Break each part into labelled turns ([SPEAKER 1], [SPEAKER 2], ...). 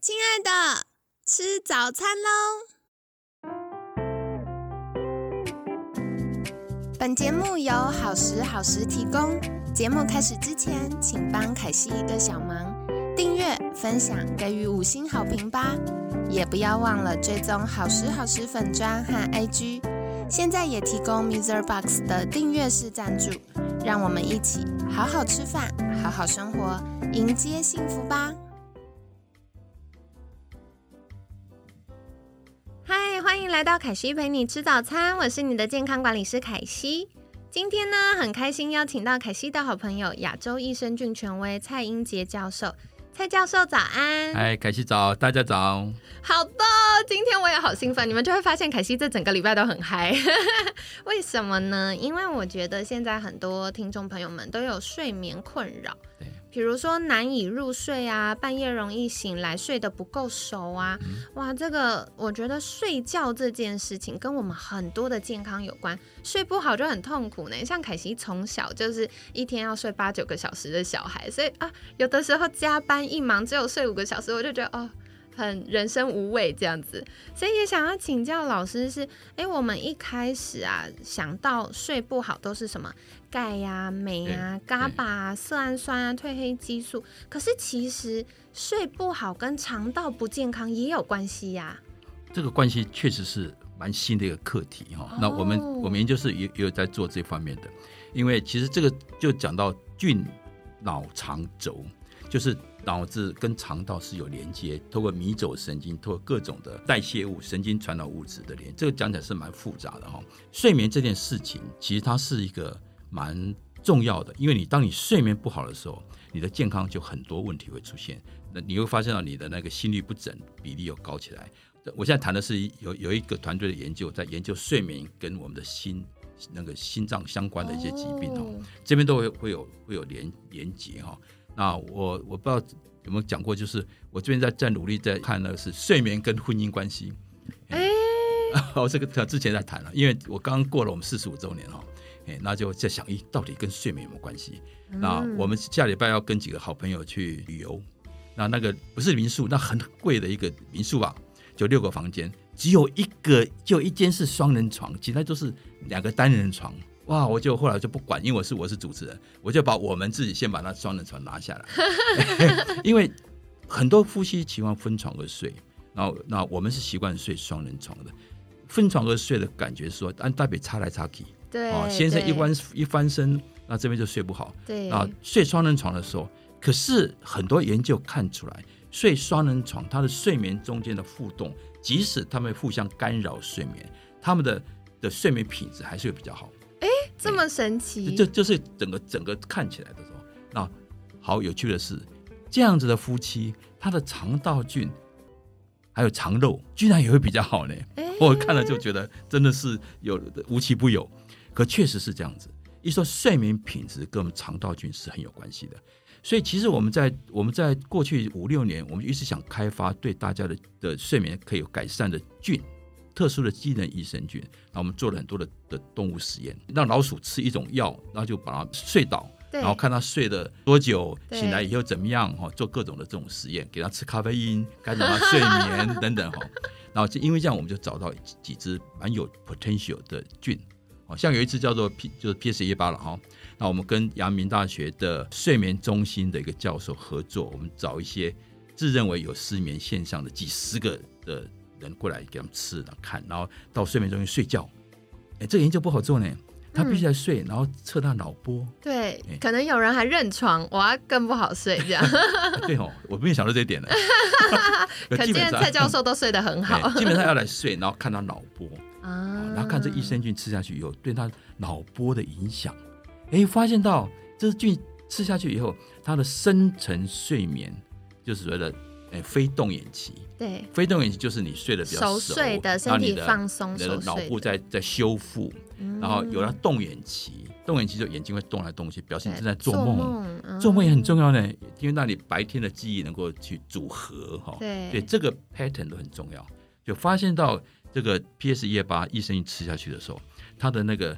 [SPEAKER 1] 亲爱的，吃早餐喽！本节目由好时好时提供。节目开始之前，请帮凯西一个小忙，订阅、分享、给予五星好评吧！也不要忘了追踪好时好时粉砖和 IG。现在也提供 Mr. Box 的订阅式赞助，让我们一起好好吃饭，好好生活，迎接幸福吧！嗨，欢迎来到凯西陪你吃早餐，我是你的健康管理师凯西。今天呢，很开心邀请到凯西的好朋友亚洲益生菌权威蔡英杰教授。蔡教授早安！
[SPEAKER 2] 嗨，凯西早，大家早。
[SPEAKER 1] 好的，今天我也好兴奋，你们就会发现凯西这整个礼拜都很嗨。为什么呢？因为我觉得现在很多听众朋友们都有睡眠困扰。比如说难以入睡啊，半夜容易醒来，睡得不够熟啊，哇，这个我觉得睡觉这件事情跟我们很多的健康有关，睡不好就很痛苦呢。像凯西从小就是一天要睡八九个小时的小孩，所以啊，有的时候加班一忙只有睡五个小时，我就觉得哦。很人生无味这样子，所以也想要请教老师是，哎，我们一开始啊想到睡不好都是什么钙呀、镁啊、伽巴、色氨酸啊、褪黑激素，可是其实睡不好跟肠道不健康也有关系呀。
[SPEAKER 2] 这个关系确实是蛮新的一个课题哈。那我们我们研究室也也有在做这方面的，因为其实这个就讲到菌脑肠轴，就是。脑子跟肠道是有连接，透过迷走神经，透过各种的代谢物、神经传导物质的连，这个讲起来是蛮复杂的哈。睡眠这件事情，其实它是一个蛮重要的，因为你当你睡眠不好的时候，你的健康就很多问题会出现。那你会发现到你的那个心律不整比例又高起来。我现在谈的是有有一个团队的研究，在研究睡眠跟我们的心那个心脏相关的一些疾病哦，这边都会会有会有连连接哈。那我我不知道有没有讲过，就是我这边在在努力在看的是睡眠跟婚姻关系。
[SPEAKER 1] 哎，
[SPEAKER 2] 哦，这个之前在谈了，因为我刚过了我们四十五周年哈，哎，那就在想，咦，到底跟睡眠有没有关系？那我们下礼拜要跟几个好朋友去旅游，那那个不是民宿，那很贵的一个民宿吧，就六个房间，只有一个就一间是双人床，其他都是两个单人床。哇！我就后来就不管，因为我是我是主持人，我就把我们自己先把那双人床拿下来，因为很多夫妻喜欢分床而睡，然后那我们是习惯睡双人床的，分床而睡的感觉说按大腿插来插去，
[SPEAKER 1] 对，
[SPEAKER 2] 啊，先生一翻一翻身，那这边就睡不好，
[SPEAKER 1] 对，
[SPEAKER 2] 啊，睡双人床的时候，可是很多研究看出来，睡双人床他的睡眠中间的互动，即使他们互相干扰睡眠，他们的的睡眠品质还是会比较好。
[SPEAKER 1] 这么神奇，
[SPEAKER 2] 这就是整个整个看起来的时候，那好有趣的是，这样子的夫妻，他的肠道菌还有肠肉居然也会比较好呢。我看了就觉得真的是有无奇不有，可确实是这样子。一说睡眠品质跟我们肠道菌是很有关系的，所以其实我们在我们在过去五六年，我们一直想开发对大家的的睡眠可以有改善的菌。特殊的机能益生菌，那我们做了很多的的动物实验，让老鼠吃一种药，然后就把它睡倒，然后看它睡了多久，醒来以后怎么样哈，做各种的这种实验，给它吃咖啡因，该怎么睡眠等等哈。然后就因为这样，我们就找到几只蛮有 potential 的菌，好像有一只叫做 P 就是 PS 一八了哈。那我们跟阳明大学的睡眠中心的一个教授合作，我们找一些自认为有失眠现象的几十个的。人过来给他们吃，然后看，然后到睡眠中心睡觉。哎，这个研究不好做呢，他必须在睡，然后测他脑波。
[SPEAKER 1] 对，可能有人还认床，哇，更不好睡这样。
[SPEAKER 2] 对哦，我没有想到这一点呢。
[SPEAKER 1] 可见蔡教授都睡得很好。
[SPEAKER 2] 基本上要来睡，然后看他脑波啊，然后看这益生菌吃下去以后对他脑波的影响。哎，发现到这菌吃下去以后，他的深层睡眠就是所谓的。哎，非动眼期，
[SPEAKER 1] 对，
[SPEAKER 2] 非动眼期就是你睡得比较熟，
[SPEAKER 1] 睡的身体放松，
[SPEAKER 2] 你的脑部在在修复，然后有了动眼期，动眼期就眼睛会动来动去，表示你正在做梦，做梦也很重要呢，因为那你白天的记忆能够去组合哈，
[SPEAKER 1] 对，
[SPEAKER 2] 这个 pattern 都很重要。就发现到这个 PS 一二八益生菌吃下去的时候，它的那个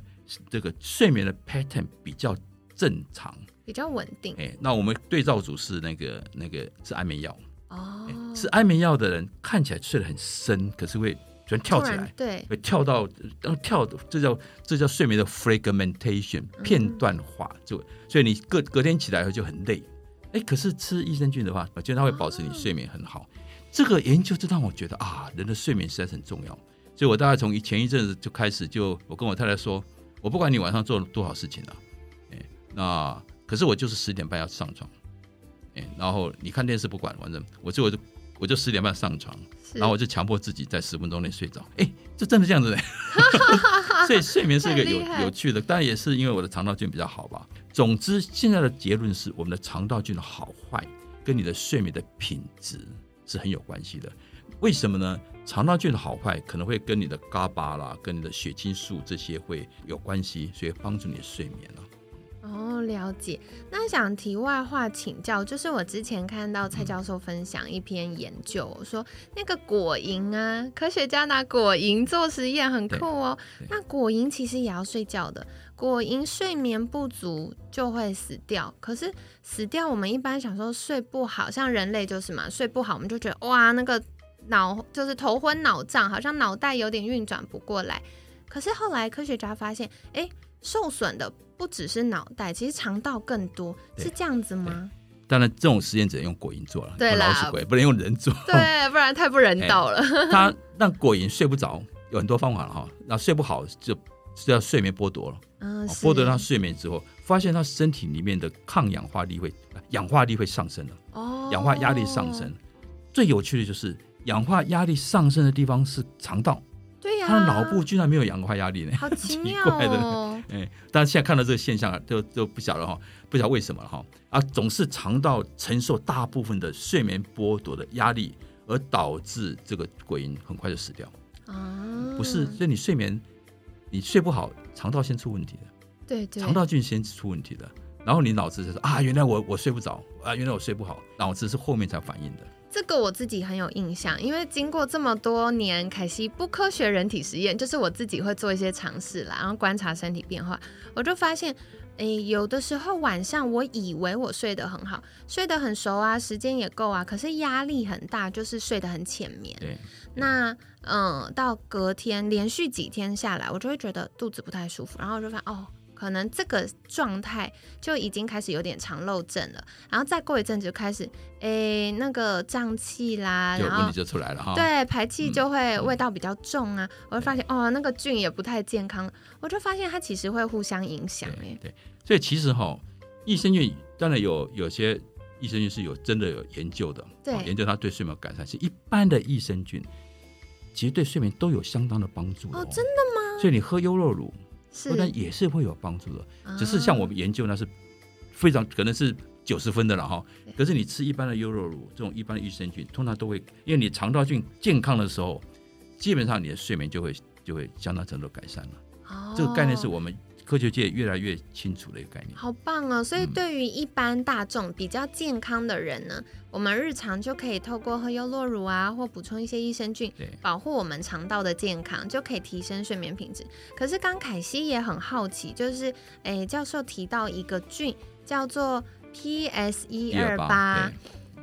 [SPEAKER 2] 这个睡眠的 pattern 比较正常，
[SPEAKER 1] 比较稳定。
[SPEAKER 2] 哎，那我们对照组是那个那个是安眠药
[SPEAKER 1] 哦，
[SPEAKER 2] 吃安眠药的人看起来睡得很深，可是会突然跳起来，
[SPEAKER 1] 对，
[SPEAKER 2] 会跳到当跳，这叫这叫睡眠的 fragmentation 片段化，就所以你隔隔天起来以后就很累。哎，可是吃益生菌的话，我觉得它会保持你睡眠很好。这个研究就让我觉得啊，人的睡眠实在是很重要。所以我大概从前一阵子就开始，就我跟我太太说，我不管你晚上做了多少事情了，哎，那可是我就是十点半要上床，哎，然后你看电视不管，反正我就我就我就十点半上床，然后我就强迫自己在十分钟内睡着。哎，这真的这样子嘞？所以睡眠是一个有有趣的，当然也是因为我的肠道菌比较好吧。总之，现在的结论是，我们的肠道菌的好坏跟你的睡眠的品质是很有关系的。为什么呢？肠道菌的好坏可能会跟你的伽巴啦、跟你的血清素这些会有关系，所以帮助你睡眠了。
[SPEAKER 1] 哦，了解。那想题外话请教，就是我之前看到蔡教授分享一篇研究，说那个果蝇啊，科学家拿果蝇做实验，很酷哦。那果蝇其实也要睡觉的，果蝇睡眠不足就会死掉。可是死掉，我们一般想说睡不好，像人类就是嘛，睡不好我们就觉得哇，那个脑就是头昏脑胀，好像脑袋有点运转不过来。可是后来科学家发现，哎，受损的。不只是脑袋，其实肠道更多，是这样子吗？
[SPEAKER 2] 当然，这种实验只能用果蝇做了，对老鼠鬼不能用人做，
[SPEAKER 1] 对，不然太不人道了。
[SPEAKER 2] 他让果蝇睡不着，有很多方法了哈。那睡不好就就要睡眠剥夺了，嗯，剥夺他睡眠之后，发现他身体里面的抗氧化力会氧化力会上升了，哦，氧化压力上升。最有趣的就是氧化压力上升的地方是肠道。
[SPEAKER 1] 对呀，
[SPEAKER 2] 他的脑部居然没有氧化压力呢，
[SPEAKER 1] 好奇妙
[SPEAKER 2] 哦！哎，但是现在看到这个现象，就就不晓得哈，不晓得为什么了哈。啊，总是肠道承受大部分的睡眠剥夺的压力，而导致这个鬼婴很快就死掉。啊！不是，所以你睡眠你睡不好，肠道先出问题的，
[SPEAKER 1] 对对，
[SPEAKER 2] 肠道菌先出问题的，然后你脑子就说啊，原来我我睡不着啊，原来我睡不好，脑子是后面才反应的。
[SPEAKER 1] 这个我自己很有印象，因为经过这么多年凯西不科学人体实验，就是我自己会做一些尝试啦，然后观察身体变化，我就发现，诶，有的时候晚上我以为我睡得很好，睡得很熟啊，时间也够啊，可是压力很大，就是睡得很浅眠。
[SPEAKER 2] 对，
[SPEAKER 1] 那嗯，到隔天连续几天下来，我就会觉得肚子不太舒服，然后我就发现哦。可能这个状态就已经开始有点肠漏症了，然后再过一阵子就开始，诶，那个胀气啦，然
[SPEAKER 2] 后问题就出来了哈。
[SPEAKER 1] 对，排气就会味道比较重啊，我会发现哦，那个菌也不太健康，我就发现它其实会互相影响诶。
[SPEAKER 2] 对，所以其实哈，益生菌当然有有些益生菌是有真的有研究的，
[SPEAKER 1] 对，
[SPEAKER 2] 研究它对睡眠改善，是一般的益生菌其实对睡眠都有相当的帮助
[SPEAKER 1] 哦。真的吗？
[SPEAKER 2] 所以你喝优酪乳。那也是会有帮助的，只是像我们研究那是非常可能是九十分的了哈。可是你吃一般的优酪乳，这种一般的益生菌，通常都会，因为你肠道菌健康的时候，基本上你的睡眠就会就会相当程度改善了。哦，这个概念是我们。科学界越来越清楚的一个概念，
[SPEAKER 1] 好棒哦！所以对于一般大众比较健康的人呢，我们日常就可以透过喝优酪乳啊，或补充一些益生菌，保护我们肠道的健康，就可以提升睡眠品质。可是刚凯西也很好奇，就是诶，教授提到一个菌叫做 PS 一二八。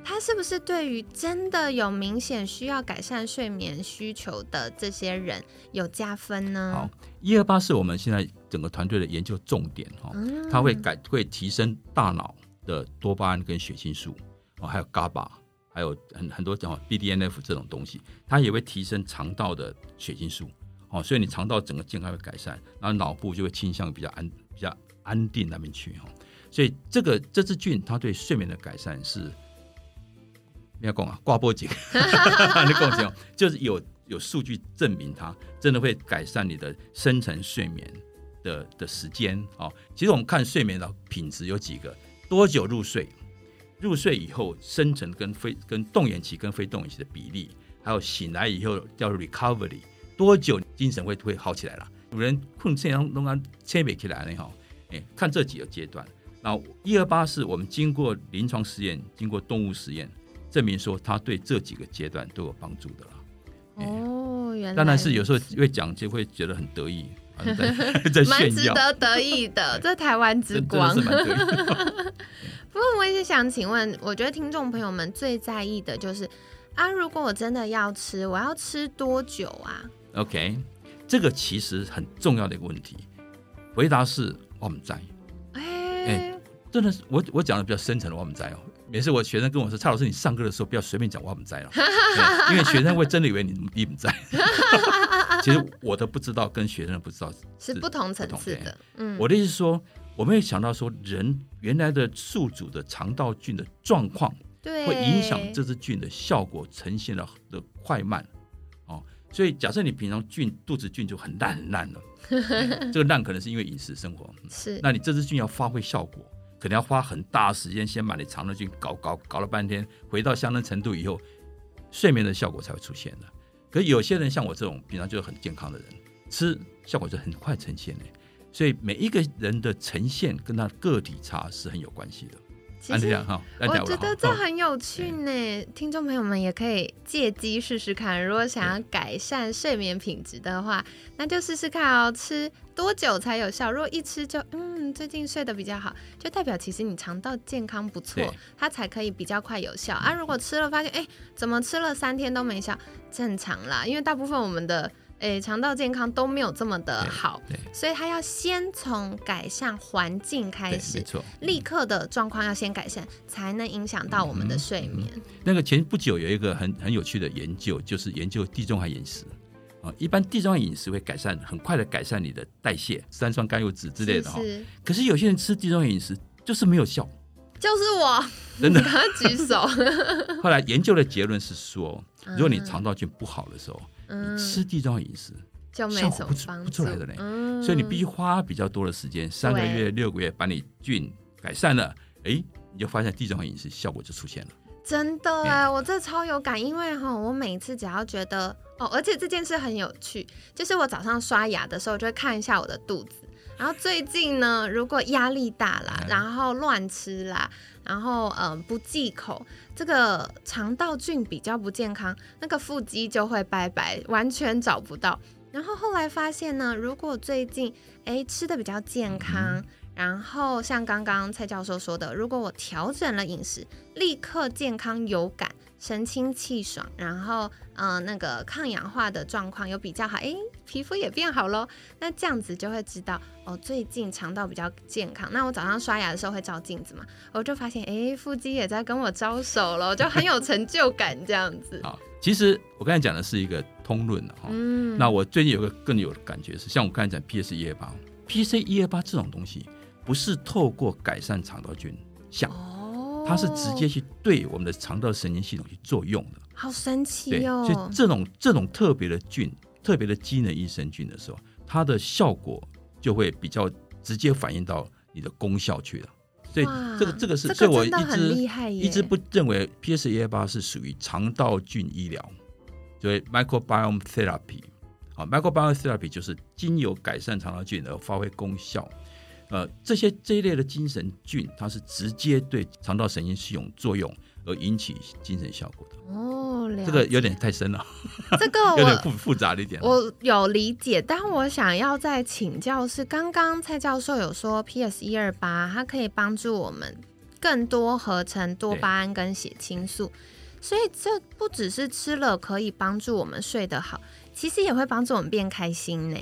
[SPEAKER 1] 它是不是对于真的有明显需要改善睡眠需求的这些人有加分呢？
[SPEAKER 2] 好，一二八是我们现在整个团队的研究重点哈，它会改会提升大脑的多巴胺跟血清素哦，还有 GABA，还有很很多讲 BDNF 这种东西，它也会提升肠道的血清素哦，所以你肠道整个健康会改善，然后脑部就会倾向比较安比较安定那边去哈，所以这个这支菌它对睡眠的改善是。你要讲啊，挂波颈，你讲讲，就是有有数据证明它真的会改善你的深层睡眠的的时间啊。其实我们看睡眠的品质有几个：多久入睡，入睡以后深层跟非跟动眼期跟非动眼期的比例，还有醒来以后叫 recovery，多久精神会会好起来了？有人困这样弄啊，切不起来了哈。哎，看这几个阶段。那一二八是我们经过临床实验，经过动物实验。证明说它对这几个阶段都有帮助的了。
[SPEAKER 1] 哦，原来
[SPEAKER 2] 当然是有时候会讲就会觉得很得意啊，在
[SPEAKER 1] 蛮
[SPEAKER 2] 炫耀，
[SPEAKER 1] 值得得意的，这台湾之
[SPEAKER 2] 真 真的
[SPEAKER 1] 光。不过我也是想请问，我觉得听众朋友们最在意的就是啊，如果我真的要吃，我要吃多久啊
[SPEAKER 2] ？OK，这个其实很重要的一个问题，回答是我们在。
[SPEAKER 1] 哎、
[SPEAKER 2] 哎真的是我我讲的比较深层的我们在哦。每次我学生跟我说，蔡老师你上课的时候不要随便讲我们在 了，因为学生会真的以为你你们在。其实我的不知道跟学生的不知道
[SPEAKER 1] 是不同层次的，嗯，
[SPEAKER 2] 我的意思是说，我没有想到说，人原来的宿主的肠道菌的状况，
[SPEAKER 1] 对。
[SPEAKER 2] 会影响这支菌的效果呈现的的快慢。哦，所以假设你平常菌肚子菌就很烂很烂了，哎这个烂可能是因为饮食生活，
[SPEAKER 1] 是。
[SPEAKER 2] 那你这支菌要发挥效果，可能要花很大时间，先把你肠道菌搞搞搞了半天，回到相当程度以后，睡眠的效果才会出现的。可有些人像我这种平常就是很健康的人，吃效果就很快呈现的。所以每一个人的呈现跟他个体差是很有关系的。
[SPEAKER 1] 其实我觉得这
[SPEAKER 2] 哦
[SPEAKER 1] 很有趣呢，听众朋友们也可以借机试试看。如果想要改善睡眠品质的话，那就试试看哦，吃多久才有效？如果一吃就嗯，最近睡得比较好，就代表其实你肠道健康不错，它才可以比较快有效啊。如果吃了发现哎，怎么吃了三天都没效，正常啦，因为大部分我们的诶肠道健康都没有这么的好，
[SPEAKER 2] 对
[SPEAKER 1] 所以他要先从改善环境开，始
[SPEAKER 2] 没，错。
[SPEAKER 1] 立刻的状况要先改善，才能影响到我们的睡眠。
[SPEAKER 2] 那个前不久有一个很很有趣的研究，就是研究地中海饮食啊。一般地中海饮食会改善很快的改善你的代谢、三酸甘油脂之类的哈。可是有些人吃地中海饮食就是没有效。
[SPEAKER 1] 就是我，
[SPEAKER 2] 真的
[SPEAKER 1] 举手。
[SPEAKER 2] 后来研究的结论是说，
[SPEAKER 1] 嗯
[SPEAKER 2] 如果你肠道菌不好的时候，
[SPEAKER 1] 嗯
[SPEAKER 2] 你，吃地中海饮食，
[SPEAKER 1] 就没什么
[SPEAKER 2] 效果不出
[SPEAKER 1] 帮助
[SPEAKER 2] 不出来的嘞。
[SPEAKER 1] 嗯。
[SPEAKER 2] 所以你必须花比较多的时间，三个月、六个月把你菌改善了，哎，你就发现地中海饮食效果就出现了。
[SPEAKER 1] 真的哎，我这超有感，因为哈，我每次只要觉得哦，而且这件事很有趣，就是我早上刷牙的时候就会看一下我的肚子，然后最近呢，如果压力大啦，
[SPEAKER 2] 嗯
[SPEAKER 1] 然后乱吃啦，然后嗯、呃不忌口，这个肠道菌比较不健康，那个腹肌就会拜拜，完全找不到。然后后来发现呢，如果最近哎吃的比较健康，然后像刚刚蔡教授说的，如果我调整了饮食，立刻健康有感，神清气爽，然后嗯、呃那个抗氧化的状况又比较好，哎，皮肤也变好喽。那这样子就会知道哦，最近肠道比较健康。那我早上刷牙的时候会照镜子嘛，我就发现哎，腹肌也在跟我招手了，就很有成就感这样子。
[SPEAKER 2] 啊，其实我刚才讲的是一个通论的哈。
[SPEAKER 1] 嗯，
[SPEAKER 2] 那我最近有个更有感觉是，像我刚才讲 PS 一二八，PC 一二八这种东西，不是透过改善肠道菌像，
[SPEAKER 1] 哦，
[SPEAKER 2] 它是直接去对我们的肠道神经系统去作用的。
[SPEAKER 1] 好神，奇哦。
[SPEAKER 2] 所以这种这种特别的菌，特别的机能益生菌的时候，它的效果就会比较直接反映到你的功效去了。所以这个这个是，
[SPEAKER 1] 这
[SPEAKER 2] 所以我一直，一直不认为 PS 一二八是属于肠道菌医疗，所以 microbiome therapy 啊，microbiome therapy 就是经由改善肠道菌而发挥功效。呃，这些这一类的精神菌，它是直接对肠道神经系统作用而引起精神效果的。
[SPEAKER 1] 哦，了
[SPEAKER 2] 这个有
[SPEAKER 1] 解
[SPEAKER 2] 点太深了，
[SPEAKER 1] 这个 我
[SPEAKER 2] 有点复复杂了一点。
[SPEAKER 1] 我有理解，但我想要再请教是，刚刚蔡教授有说 PS 一二八它可以帮助我们更多合成多巴胺跟血清素，所以这不只是吃了可以帮助我们睡得好，其实也会帮助我们变开心呢。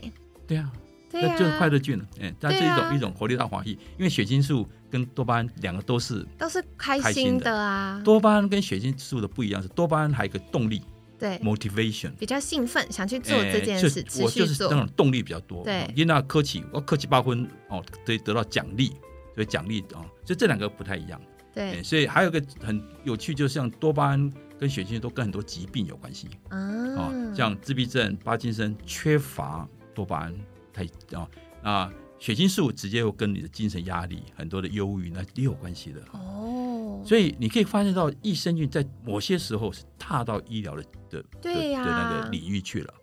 [SPEAKER 2] 对啊，
[SPEAKER 1] 对
[SPEAKER 2] 就是快乐菌了。哎，它是一种一种活力大华裔，因为血清素跟多巴胺两个都是
[SPEAKER 1] 都是开
[SPEAKER 2] 开心
[SPEAKER 1] 心
[SPEAKER 2] 的
[SPEAKER 1] 的啊，
[SPEAKER 2] 多巴胺跟血清素的不一样，是多巴胺还有一个动力
[SPEAKER 1] 对
[SPEAKER 2] ，motivation。
[SPEAKER 1] 比较兴奋，想去做这件
[SPEAKER 2] 哎
[SPEAKER 1] 事，持
[SPEAKER 2] 就我就是那。种动力比较多。
[SPEAKER 1] 对
[SPEAKER 2] 因为那科技我科技八分哦，得得到奖励，所以奖励啊，所以这两个不太一样。
[SPEAKER 1] 对
[SPEAKER 2] 哎，所以还有一个很有趣，就是像多巴胺跟血清素都跟很多疾病有关系
[SPEAKER 1] 啊
[SPEAKER 2] 哦，像自闭症、帕金森缺乏多巴胺太啊啊血清素直接又跟你的精神压力、很多的忧郁那也有关系的。
[SPEAKER 1] 哦，
[SPEAKER 2] 所以你可以发现到益生菌在某些时候是踏到医疗的的
[SPEAKER 1] 对呀
[SPEAKER 2] 的的那个领域去了。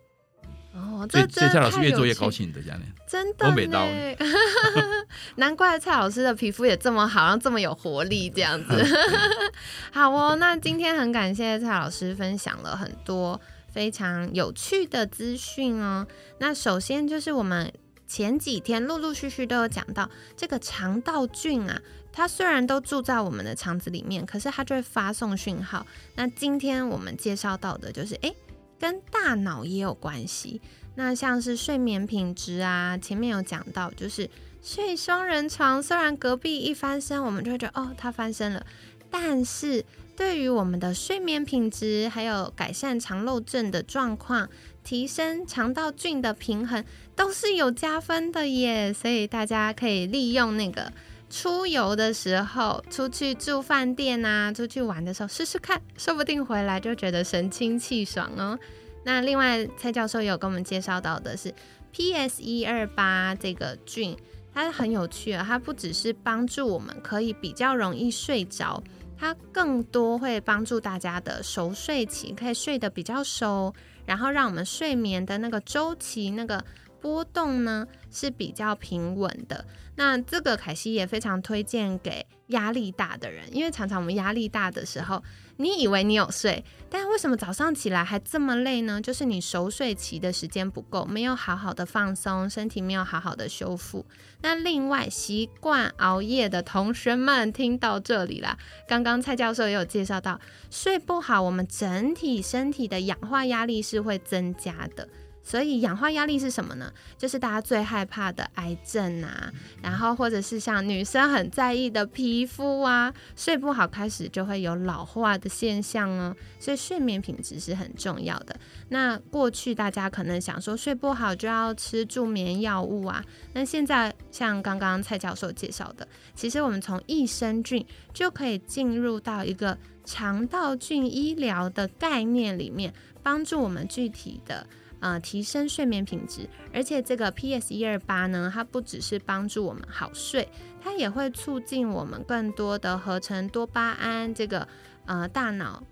[SPEAKER 1] 哦，
[SPEAKER 2] 所以
[SPEAKER 1] 这
[SPEAKER 2] 蔡老师越做越高兴的这样呢。
[SPEAKER 1] 真的
[SPEAKER 2] 我每
[SPEAKER 1] 难怪蔡老师的皮肤也这么好，然后这么有活力，这样子。好哦，那今天很感谢蔡老师分享了很多非常有趣的资讯哦。那首先就是我们前几天陆陆续续都有讲到，这个肠道菌啊，它虽然都住在我们的肠子里面，可是它就会发送讯号。那今天我们介绍到的就是，诶，跟大脑也有关系。那像是睡眠品质啊，前面有讲到，就是睡双人床，虽然隔壁一翻身，我们就会觉得哦，他翻身了，但是对于我们的睡眠品质，还有改善肠漏症的状况。提升肠道菌的平衡都是有加分的耶，所以大家可以利用那个出游的时候，出去住饭店啊，出去玩的时候试试看，说不定回来就觉得神清气爽哦。那另外蔡教授有跟我们介绍到的是 PS 一二八这个菌，它很有趣啊，它不只是帮助我们可以比较容易睡着，它更多会帮助大家的熟睡期可以睡得比较熟。然后让我们睡眠的那个周期、那个波动呢是比较平稳的。那这个凯西也非常推荐给压力大的人，因为常常我们压力大的时候。你以为你有睡，但为什么早上起来还这么累呢？就是你熟睡期的时间不够，没有好好的放松，身体没有好好的修复。那另外，习惯熬夜的同学们听到这里啦，刚刚蔡教授也有介绍到，睡不好，我们整体身体的氧化压力是会增加的。所以氧化压力是什么呢？就是大家最害怕的癌症啊，然后或者是像女生很在意的皮肤啊，睡不好开始就会有老化的现象哦。所以睡眠品质是很重要的。那过去大家可能想说睡不好就要吃助眠药物啊，那现在像刚刚蔡教授介绍的，其实我们从益生菌就可以进入到一个肠道菌医疗的概念里面，帮助我们具体的。呃，提升睡眠品质，而且这个 PS 一二八呢，它不只是帮助我们好睡，它也会促进我们更多的合成多巴胺，这个呃大脑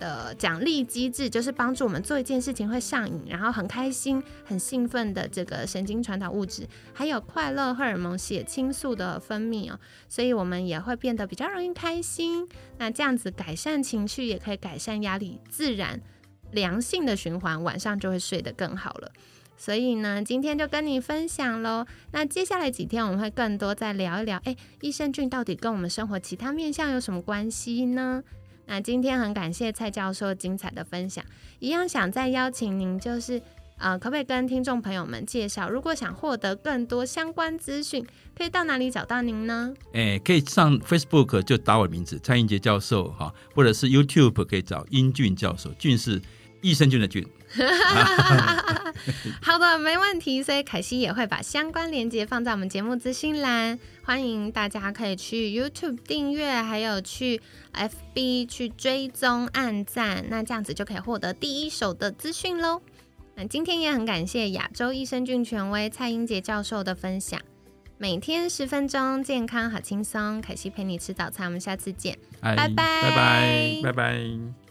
[SPEAKER 1] 的奖励机制，就是帮助我们做一件事情会上瘾，然后很开心、很兴奋的这个神经传导物质，还有快乐荷尔蒙血清素的分泌哦，所以我们也会变得比较容易开心。那这样子改善情绪，也可以改善压力，自然。良性的循环，晚上就会睡得更好了。所以呢，今天就跟你分享喽。那接下来几天我们会更多再聊一聊，哎，益生菌到底跟我们生活其他面向有什么关系呢？那今天很感谢蔡教授精彩的分享，一样想再邀请您，就是呃，可不可以跟听众朋友们介绍，如果想获得更多相关资讯，可以到哪里找到您呢？
[SPEAKER 2] 哎，可以上 Facebook 就打我名字蔡英杰教授哈，或者是 YouTube 可以找英俊教授，俊是。益生菌的菌，
[SPEAKER 1] 好的，没问题。所以凯西也会把相关链接放在我们节目资讯栏，欢迎大家可以去 YouTube 订阅，还有去 FB 去追踪、按赞，那这样子就可以获得第一手的资讯喽。那今天也很感谢亚洲益生菌权威蔡英杰教授的分享，每天十分钟，健康好轻松。凯西陪你吃早餐，我们下次见，拜拜，
[SPEAKER 2] 拜拜，拜拜。